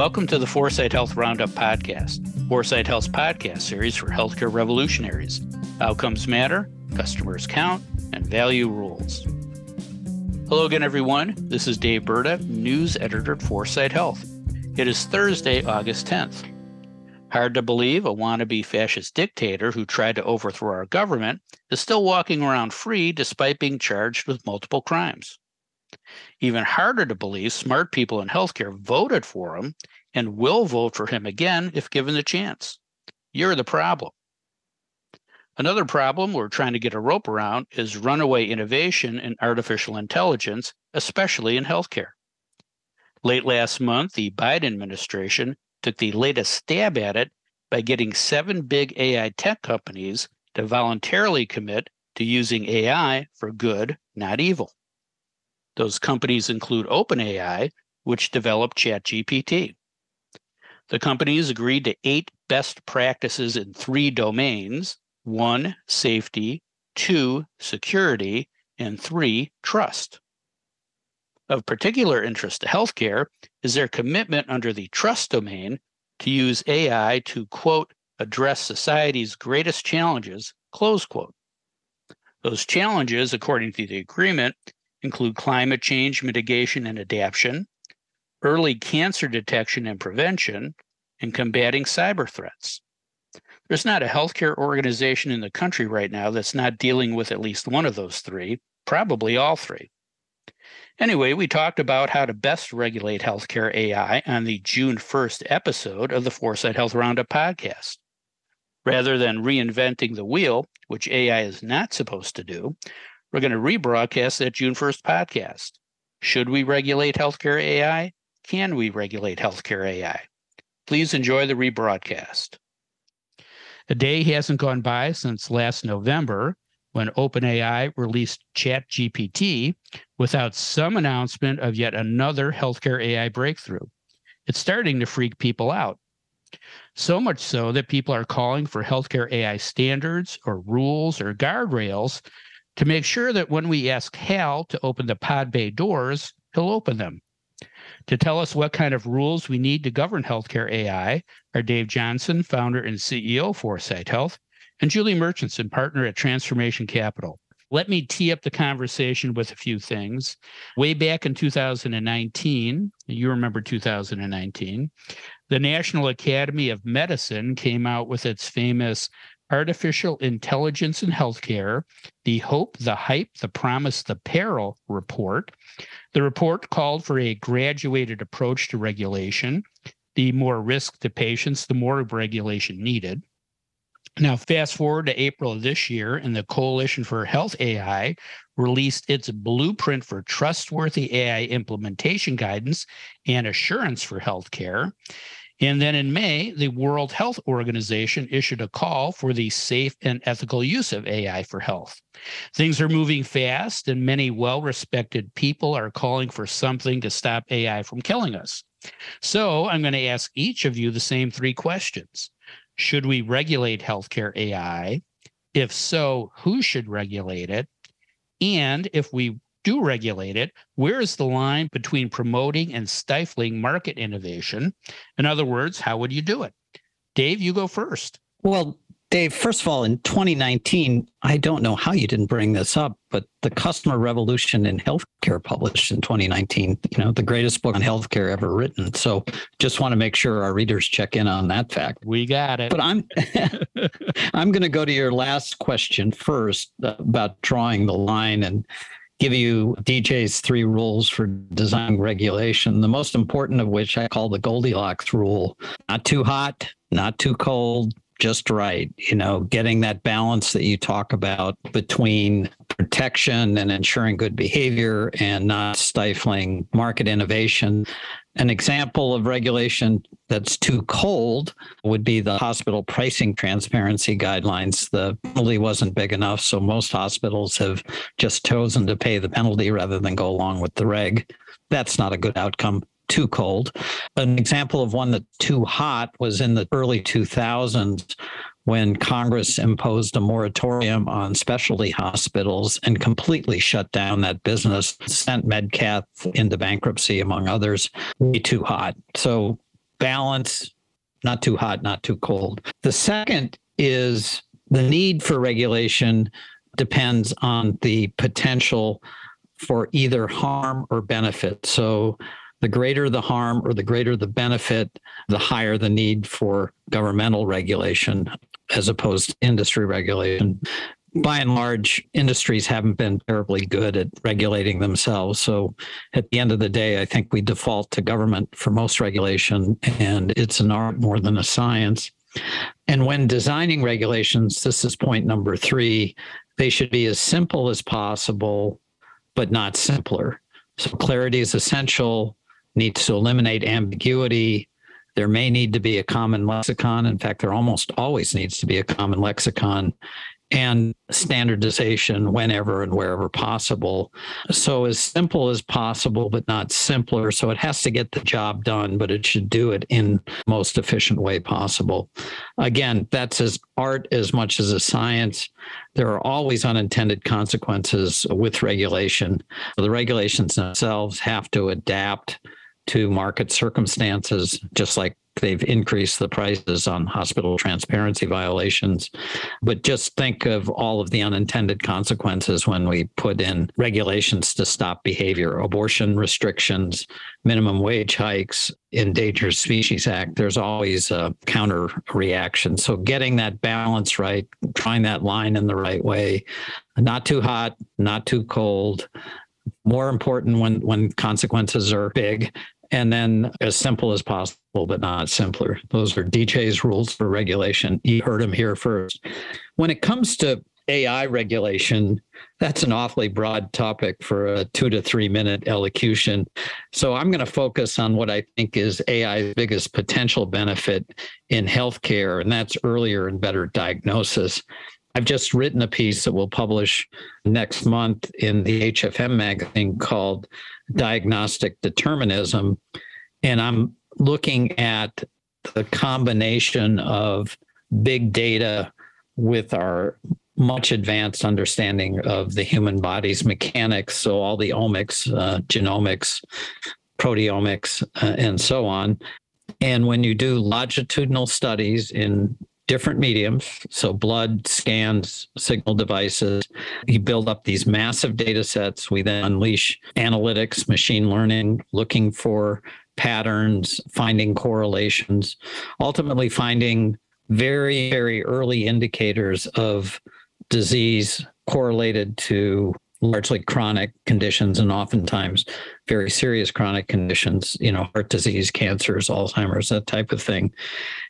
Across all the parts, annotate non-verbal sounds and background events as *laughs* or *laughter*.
Welcome to the 4sight Health Roundup podcast, 4sight Health's podcast series for healthcare revolutionaries. Outcomes matter, customers count, and value rules. Hello again, everyone. This is Dave Burda, news editor at 4sight Health. It is Thursday, August 10th. Hard to believe a wannabe fascist dictator who tried to overthrow our government is still walking around free despite being charged with multiple crimes. Even harder to believe smart people in healthcare voted for him and will vote for him again if given the chance. You're the problem. Another problem we're trying to get a rope around is runaway innovation in artificial intelligence, especially in healthcare. Late last month, the Biden administration took the latest stab at it by getting seven big AI tech companies to voluntarily commit to using AI for good, not evil. Those companies include OpenAI, which developed ChatGPT. The companies agreed to eight best practices in three domains one, safety, two, security, and three, trust. Of particular interest to healthcare is their commitment under the trust domain to use AI to, quote, address society's greatest challenges, close quote. Those challenges, according to the agreement, include climate change mitigation and adaptation, early cancer detection and prevention, and combating cyber threats. There's not a healthcare organization in the country right now that's not dealing with at least one of those three, probably all three. Anyway, we talked about how to best regulate healthcare AI on the June 1st episode of the 4sight Health Roundup podcast. Rather than reinventing the wheel, which AI is not supposed to do, we're going to rebroadcast that June 1st podcast. Should we regulate healthcare AI? Can we regulate healthcare AI? Please enjoy the rebroadcast. A day hasn't gone by since last November when OpenAI released ChatGPT without some announcement of yet another healthcare AI breakthrough. It's starting to freak people out. So much so that people are calling for healthcare AI standards or rules or guardrails to make sure that when we ask Hal to open the pod bay doors, he'll open them. To tell us what kind of rules we need to govern healthcare AI are Dave Johnson, founder and CEO of 4sight Health, and Julie Murchinson, partner at Transformation Capital. Let me tee up the conversation with a few things. Way back in 2019, you remember 2019, the National Academy of Medicine came out with its famous Artificial Intelligence in Healthcare, the Hope, the Hype, the Promise, the Peril report. The report called for a graduated approach to regulation. The more risk to patients, the more regulation needed. Now, fast forward to April of this year, and the Coalition for Health AI released its blueprint for trustworthy AI implementation guidance and assurance for healthcare. And then in May, the World Health Organization issued a call for the safe and ethical use of AI for health. Things are moving fast, and many well respected people are calling for something to stop AI from killing us. So I'm going to ask each of you the same three questions should we regulate healthcare AI? If so, who should regulate it? And if we do regulate it, where is the line between promoting and stifling market innovation? In other words, how would you do it? Dave, you go first. Well, Dave, first of all, in 2019, I don't know how you didn't bring this up, but the Customer Revolution in Healthcare published in 2019, you know, the greatest book on healthcare ever written. So just want to make sure our readers check in on that fact. We got it. But I'm *laughs* I'm going to go to your last question first about drawing the line and give you DJ's three rules for design regulation, the most important of which I call the Goldilocks rule. Not too hot, not too cold, just right. You know, getting that balance that you talk about between protection and ensuring good behavior and not stifling market innovation. An example of regulation that's too cold would be the hospital pricing transparency guidelines. The penalty wasn't big enough, so most hospitals have just chosen to pay the penalty rather than go along with the reg. That's not a good outcome too cold. An example of one that's too hot was in the early 2000s when Congress imposed a moratorium on specialty hospitals and completely shut down that business, sent MedCath into bankruptcy, among others, way too hot. So balance, not too hot, not too cold. The second is the need for regulation depends on the potential for either harm or benefit. So the greater the harm or the greater the benefit, the higher the need for governmental regulation as opposed to industry regulation. By and large, industries haven't been terribly good at regulating themselves. So at the end of the day, I think we default to government for most regulation, and it's an art more than a science. And when designing regulations, this is point number three, they should be as simple as possible, but not simpler. So clarity is essential, needs to eliminate ambiguity. There may need to be a common lexicon. In fact, there almost always needs to be a common lexicon and standardization whenever and wherever possible. So, as simple as possible, but not simpler. So, it has to get the job done, but it should do it in most efficient way possible. Again, that's as art as much as a science. There are always unintended consequences with regulation. The regulations themselves have to adapt to market circumstances, just like they've increased the prices on hospital transparency violations. But just think of all of the unintended consequences when we put in regulations to stop behavior, abortion restrictions, minimum wage hikes, Endangered Species Act. There's always a counter reaction. So getting that balance right, trying that line in the right way, not too hot, not too cold, more important when when consequences are big and then as simple as possible, but not simpler. Those are DJ's rules for regulation. You heard them here first. When it comes to AI regulation, that's an awfully broad topic for a two to three minute elocution. So I'm going to focus on what I think is AI's biggest potential benefit in healthcare, and that's earlier and better diagnosis. I've just written a piece that we'll publish next month in the HFM magazine called Diagnostic Determinism. And I'm looking at the combination of big data with our much advanced understanding of the human body's mechanics. So, all the omics, uh, genomics, proteomics, uh, and so on. And when you do longitudinal studies in different mediums, so blood, scans, signal devices. You build up these massive data sets. We then unleash analytics, machine learning, looking for patterns, finding correlations, ultimately finding very, very early indicators of disease correlated to largely chronic conditions and oftentimes very serious chronic conditions, you know, heart disease, cancers, Alzheimer's, that type of thing.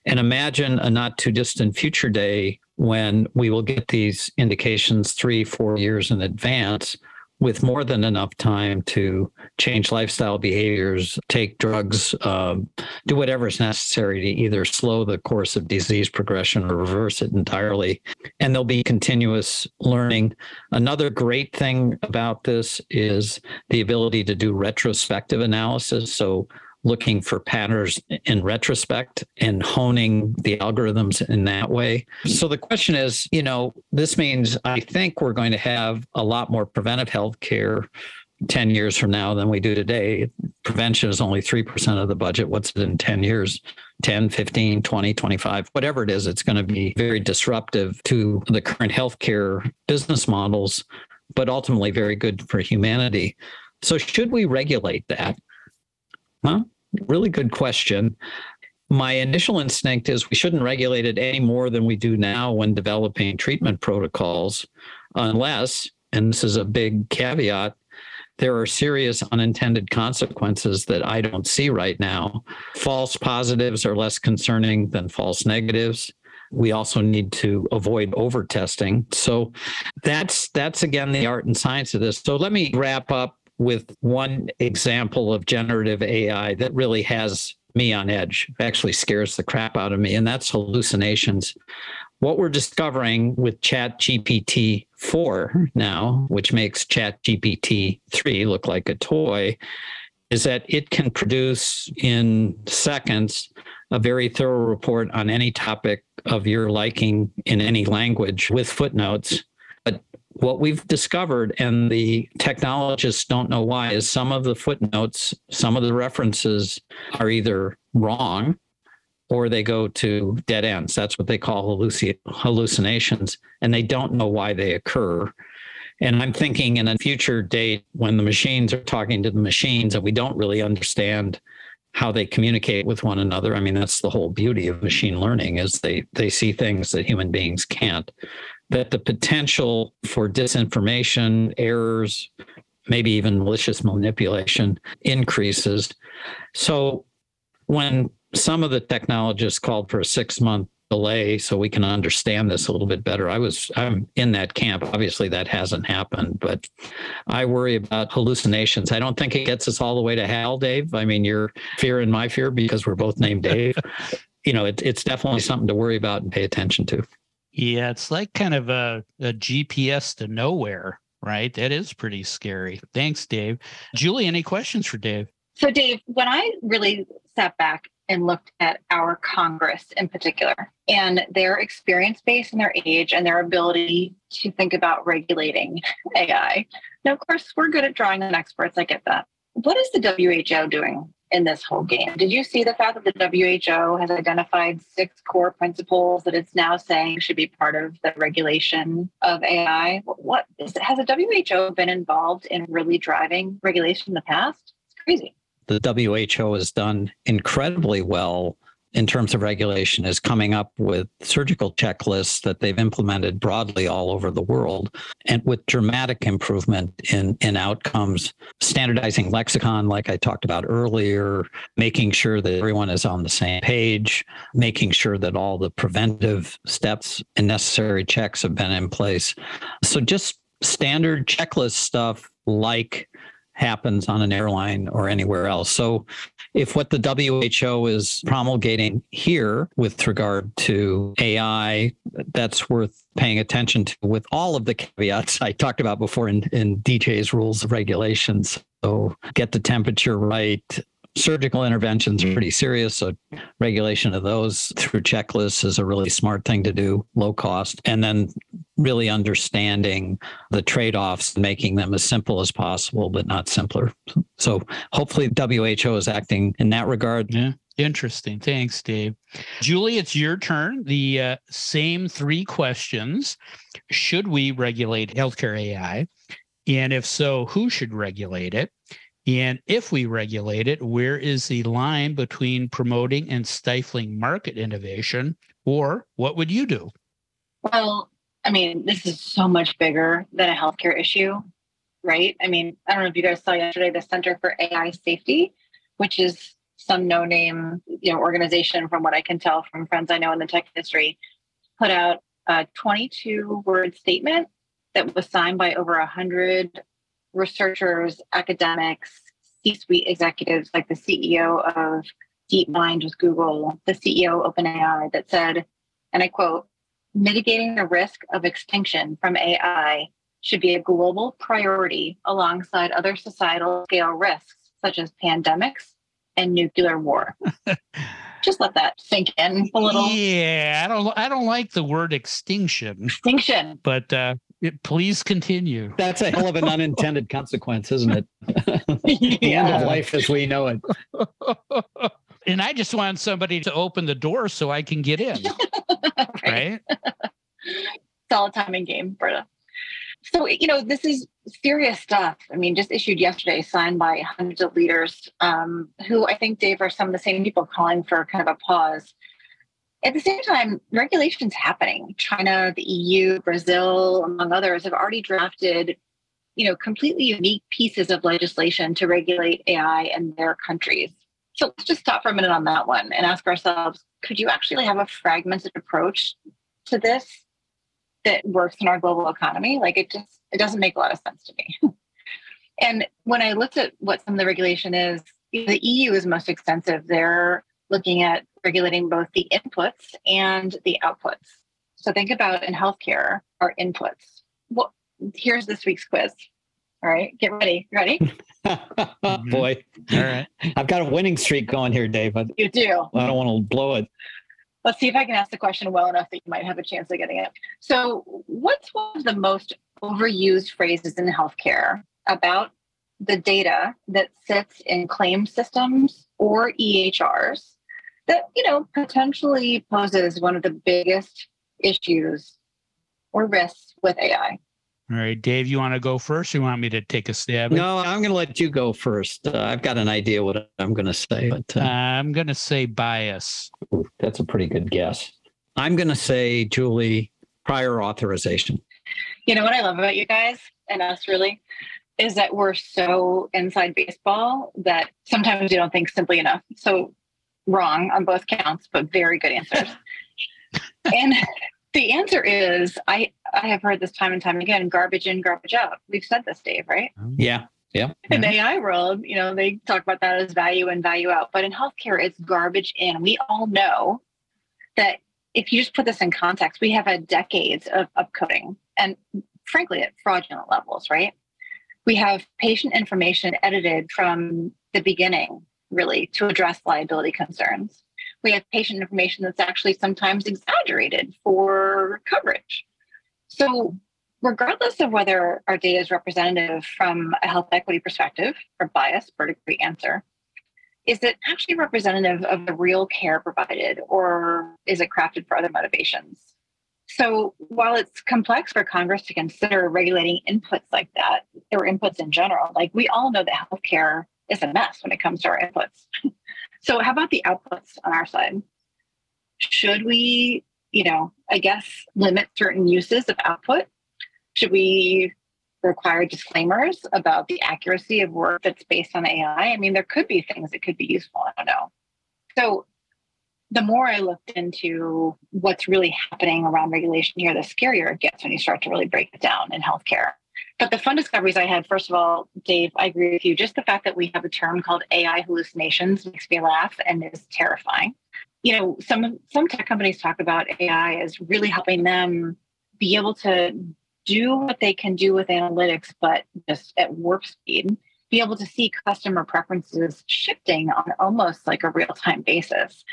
And imagine a not too distant future day when we will get these indications three, four years in advance with more than enough time to change lifestyle behaviors, take drugs, um, do whatever is necessary to either slow the course of disease progression or reverse it entirely. And there'll be continuous learning. Another great thing about this is the ability to do retrospective analysis. So looking for patterns in retrospect and honing the algorithms in that way. So the question is, you know, this means I think we're going to have a lot more preventive health care 10 years from now than we do today. Prevention is only 3% of the budget. What's it in 10 years? 10, 15, 20, 25, whatever it is, it's going to be very disruptive to the current healthcare business models, but ultimately very good for humanity. So, should we regulate that? Huh? Really good question. My initial instinct is we shouldn't regulate it any more than we do now when developing treatment protocols, unless, and this is a big caveat, there are serious unintended consequences that I don't see right now. False positives are less concerning than false negatives. We also need to avoid overtesting. So that's that's again the art and science of this. So let me wrap up with one example of generative AI that really has me on edge, actually scares the crap out of me, and that's hallucinations. What we're discovering with Chat GPT 4 now, which makes Chat GPT 3 look like a toy, is that it can produce in seconds a very thorough report on any topic of your liking in any language with footnotes what we've discovered, and the technologists don't know why, is some of the footnotes, some of the references are either wrong or they go to dead ends. That's what they call hallucinations, and they don't know why they occur. And I'm thinking in a future date when the machines are talking to the machines and we don't really understand how they communicate with one another. I mean, that's the whole beauty of machine learning is they they see things that human beings can't. That the potential for disinformation, errors, maybe even malicious manipulation increases. So when some of the technologists called for a six month delay so we can understand this a little bit better. I was I'm in that camp. Obviously that hasn't happened, but I worry about hallucinations. I don't think it gets us all the way to hell, Dave. I mean, your fear and my fear because we're both named Dave. *laughs* you know, it, it's definitely something to worry about and pay attention to. Yeah, it's like kind of a, a GPS to nowhere, right? That is pretty scary. Thanks, Dave. Julie, any questions for Dave? So, Dave, when I really sat back and looked at our Congress in particular and their experience base and their age and their ability to think about regulating AI. Now, of course, we're good at drawing on experts. I get that. What is the WHO doing in this whole game? Did you see the fact that the WHO has identified six core principles that it's now saying should be part of the regulation of AI? What is, has the WHO been involved in really driving regulation in the past? It's crazy the WHO has done incredibly well in terms of regulation is coming up with surgical checklists that they've implemented broadly all over the world and with dramatic improvement in, in outcomes, standardizing lexicon, like I talked about earlier, making sure that everyone is on the same page, making sure that all the preventive steps and necessary checks have been in place. So just standard checklist stuff like happens on an airline or anywhere else. So, if what the WHO is promulgating here with regard to AI, that's worth paying attention to with all of the caveats I talked about before in, in DJ's rules of regulations. So, get the temperature right, surgical interventions are pretty serious. So regulation of those through checklists is a really smart thing to do, low cost. And then really understanding the trade-offs, making them as simple as possible, but not simpler. So hopefully WHO is acting in that regard. Yeah. Interesting. Thanks, Dave. Julie, it's your turn. The uh, same three questions. Should we regulate healthcare AI? And if so, who should regulate it? And if we regulate it, where is the line between promoting and stifling market innovation? Or what would you do? Well, I mean, this is so much bigger than a healthcare issue, right? I mean, I don't know if you guys saw yesterday the Center for AI Safety, which is some no-name, you know, organization from what I can tell from friends I know in the tech industry, put out a 22-word statement that was signed by over 100 researchers, academics, C suite executives like the CEO of DeepMind with Google, the CEO of OpenAI, that said, and I quote, mitigating the risk of extinction from AI should be a global priority alongside other societal scale risks such as pandemics and nuclear war. *laughs* Just let that sink in a little. Yeah, I don't I don't like the word extinction. Extinction. But uh it, please continue. That's a hell of an unintended consequence, isn't it? *laughs* the yeah. end of life as we know it. *laughs* and I just want somebody to open the door so I can get in. *laughs* right. right? It's all a timing game, Burda. So, you know, this is serious stuff. I mean, just issued yesterday, signed by hundreds of leaders um, who I think, Dave, are some of the same people calling for kind of a pause at the same time, regulations happening. China, the EU, Brazil, among others, have already drafted, you know, completely unique pieces of legislation to regulate AI in their countries. So let's just stop for a minute on that one and ask ourselves: Could you actually have a fragmented approach to this that works in our global economy? Like it just it doesn't make a lot of sense to me. *laughs* and when I looked at what some of the regulation is, the EU is most extensive. They're looking at regulating both the inputs and the outputs. So think about in healthcare our inputs. Well, here's this week's quiz. All right, get ready. Ready? *laughs* Mm-hmm. Boy, all right. I've got a winning streak going here, Dave. You do. I don't want to blow it. Let's see if I can ask the question well enough that you might have a chance of getting it. So, what's one of the most overused phrases in healthcare about the data that sits in claim systems or EHRs that, you know, potentially poses one of the biggest issues or risks with AI. All right, Dave, you want to go first? Or you want me to take a stab? No, I'm going to let you go first. Uh, I've got an idea what I'm going to say, but uh, I'm going to say bias. That's a pretty good guess. I'm going to say, Julie, prior authorization. You know what I love about you guys and us really is that we're so inside baseball that sometimes we don't think simply enough. So wrong on both counts, but very good answers. *laughs* and the answer is I I have heard this time and time again, garbage in, garbage out. We've said this, Dave, right? Oh. Yeah. Yeah. In the AI world, you know, they talk about that as value in, value out. But in healthcare, it's garbage in. We all know that if you just put this in context, we have had decades of, of coding and frankly at fraudulent levels, right? We have patient information edited from the beginning, really, to address liability concerns. We have patient information that's actually sometimes exaggerated for coverage. So, regardless of whether our data is representative from a health equity perspective or bias, vertically answer, is it actually representative of the real care provided or is it crafted for other motivations? So while it's complex for Congress to consider regulating inputs like that, or inputs in general, like we all know that healthcare is a mess when it comes to our inputs. *laughs* so how about the outputs on our side? Should we, you know, I guess limit certain uses of output? Should we require disclaimers about the accuracy of work that's based on AI? I mean, there could be things that could be useful. I don't know. So the more I looked into what's really happening around regulation here, the scarier it gets when you start to really break it down in healthcare. But the fun discoveries I had, first of all, Dave, I agree with you. Just the fact that we have a term called AI hallucinations makes me laugh and is terrifying. You know, some some tech companies talk about AI as really helping them be able to do what they can do with analytics, but just at warp speed, be able to see customer preferences shifting on almost like a real time basis.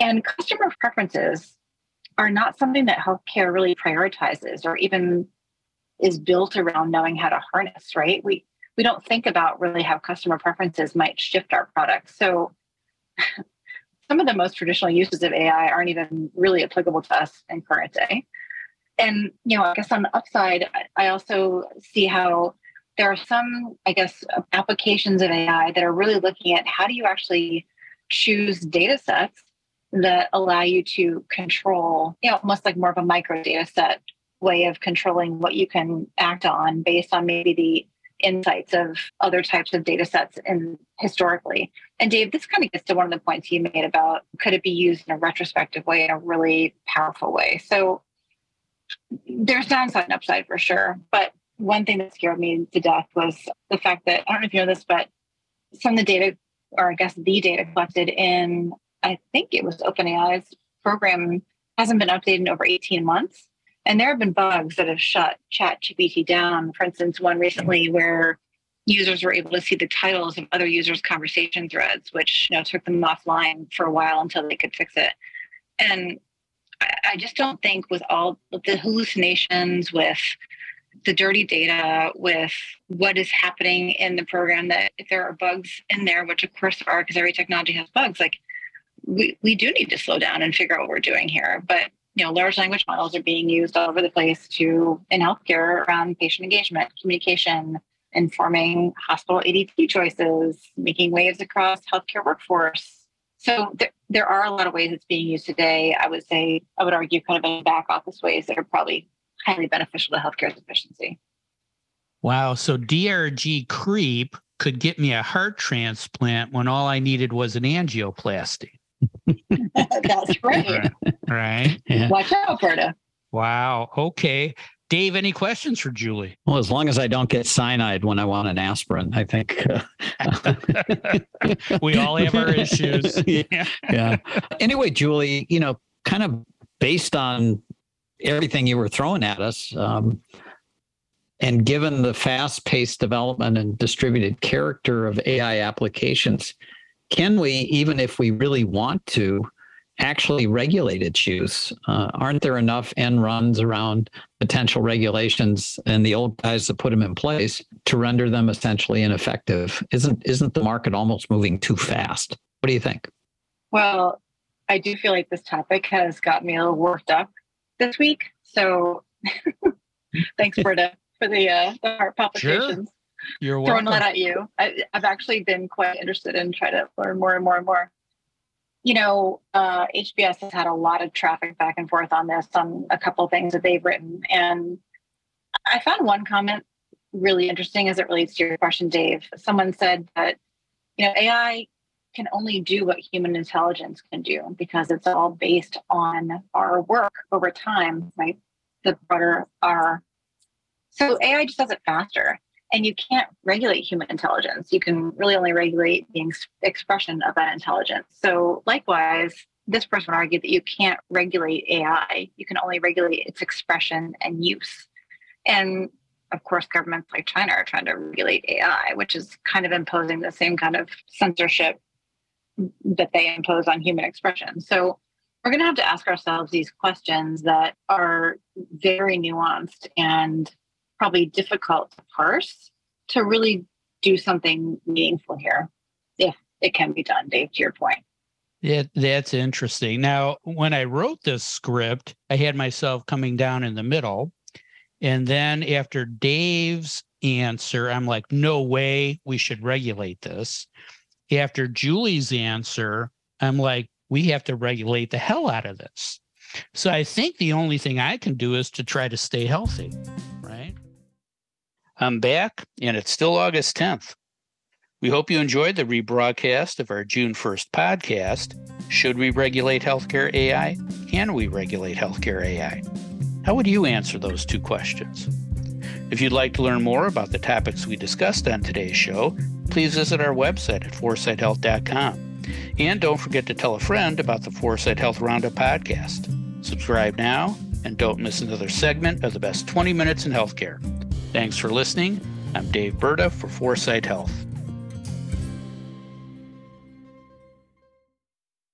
And customer preferences are not something that healthcare really prioritizes or even is built around knowing how to harness, right? We we don't think about really how customer preferences might shift our products. So *laughs* some of the most traditional uses of AI aren't even really applicable to us in current day. And you know, I guess on the upside, I also see how there are some, I guess, applications of AI that are really looking at how do you actually choose data sets that allow you to control, you know, almost like more of a micro data set way of controlling what you can act on based on maybe the insights of other types of data sets and historically. And Dave, this kind of gets to one of the points you made about could it be used in a retrospective way in a really powerful way. So there's downside and upside for sure. But one thing that scared me to death was the fact that I don't know if you know this, but some of the data, or I guess the data collected in I think it was OpenAI's program hasn't been updated in over 18 months. And there have been bugs that have shut ChatGPT down. For instance, one recently where users were able to see the titles of other users' conversation threads, which you know took them offline for a while until they could fix it. And I, just don't think with all the hallucinations, with the dirty data, with what is happening in the program, that if there are bugs in there, which of course there are, because every technology has bugs, like we, we do need to slow down and figure out what we're doing here. But you know, large language models are being used all over the place to in healthcare around patient engagement, communication, informing hospital ADT choices, making waves across healthcare workforce. So there, there are a lot of ways it's being used today. I would say, I would argue, kind of in back office ways that are probably highly beneficial to healthcare's efficiency. Wow. So DRG creep could get me a heart transplant when all I needed was an angioplasty. *laughs* *laughs* That's right. right. Yeah. Watch out, Burda. Wow. Okay. Dave, any questions for Julie? Well, as long as I don't get cyanide when I want an aspirin, I think. Uh, *laughs* we all have our *laughs* issues. yeah. yeah. Anyway, Julie, you know, kind of based on everything you were throwing at us, um, and given the fast paced development and distributed character of AI applications, can we, even if we really want to, actually regulate its use? Uh, aren't there enough end runs around potential regulations and the old guys that put them in place to render them essentially ineffective? Isn't isn't the market almost moving too fast? What do you think? Well, I do feel like this topic has got me a little worked up this week. So *laughs* thanks, *laughs* Burda, for the uh, the heart palpitations. Sure. You're welcome. Throwing that at you. I, I've actually been quite interested in trying to learn more and more and more you know, uh, HBS has had a lot of traffic back and forth on this, on a couple things that they've written. And I found one comment really interesting as it relates to your question, Dave. Someone said that, you know, AI can only do what human intelligence can do because it's all based on our work over time, right? The broader our. So AI just does it faster and you can't regulate human intelligence. You can really only regulate the ex- expression of that intelligence. So, likewise, this person would argue that you can't regulate AI. You can only regulate its expression and use. And of course, governments like China are trying to regulate AI, which is kind of imposing the same kind of censorship that they impose on human expression. So, we're going to have to ask ourselves these questions that are very nuanced and probably difficult to parse to really do something meaningful here if it can be done, Dave, to your point. Yeah, that's interesting. Now, when I wrote this script, I had myself coming down in the middle. And then after Dave's answer, I'm like, no way we should regulate this. After Julie's answer, I'm like, we have to regulate the hell out of this. So I think the only thing I can do is to try to stay healthy. I'm back, and it's still August 10th. We hope you enjoyed the rebroadcast of our June 1st podcast. Should we regulate healthcare AI? Can we regulate healthcare AI? How would you answer those two questions? If you'd like to learn more about the topics we discussed on today's show, please visit our website at foresighthealth.com. And don't forget to tell a friend about the 4sight Health Roundup podcast. Subscribe now and don't miss another segment of the best 20 minutes in healthcare. Thanks for listening. I'm Dave Burda for 4sight Health.